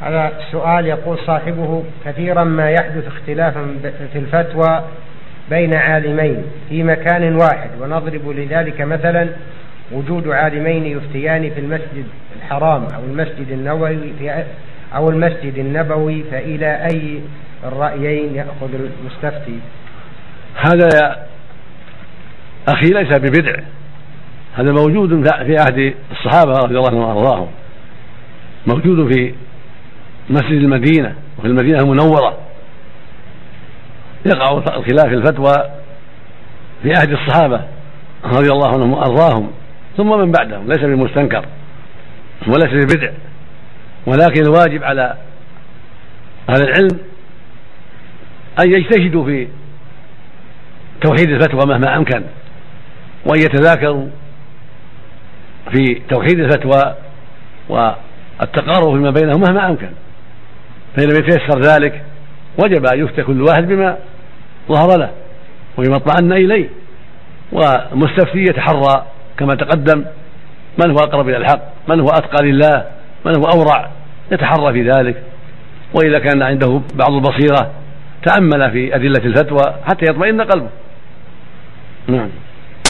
هذا سؤال يقول صاحبه كثيرا ما يحدث اختلافا في الفتوى بين عالمين في مكان واحد ونضرب لذلك مثلا وجود عالمين يفتيان في المسجد الحرام أو المسجد النبوي في أو المسجد النبوي فإلى أي الرأيين يأخذ المستفتي؟ هذا يا أخي ليس ببدع هذا موجود في عهد الصحابة رضي الله عنهم وأرضاهم موجود في مسجد المدينة وفي المدينة المنورة. يقع الخلاف الفتوى في عهد الصحابة رضي الله عنهم وأرضاهم ثم من بعدهم ليس بمستنكر وليس ببدع ولكن الواجب على أهل العلم أن يجتهدوا في توحيد الفتوى مهما أمكن وأن يتذاكروا في توحيد الفتوى والتقارب فيما بينهم مهما أمكن. فإن لم يتيسر ذلك وجب أن يفتى كل واحد بما ظهر له وبما اطمأن إليه والمستفتي يتحرى كما تقدم من هو أقرب إلى الحق؟ من هو أتقى لله؟ من هو أورع؟ يتحرى في ذلك. وإذا كان عنده بعض البصيرة تأمل في أدلة الفتوى حتى يطمئن قلبه. نعم.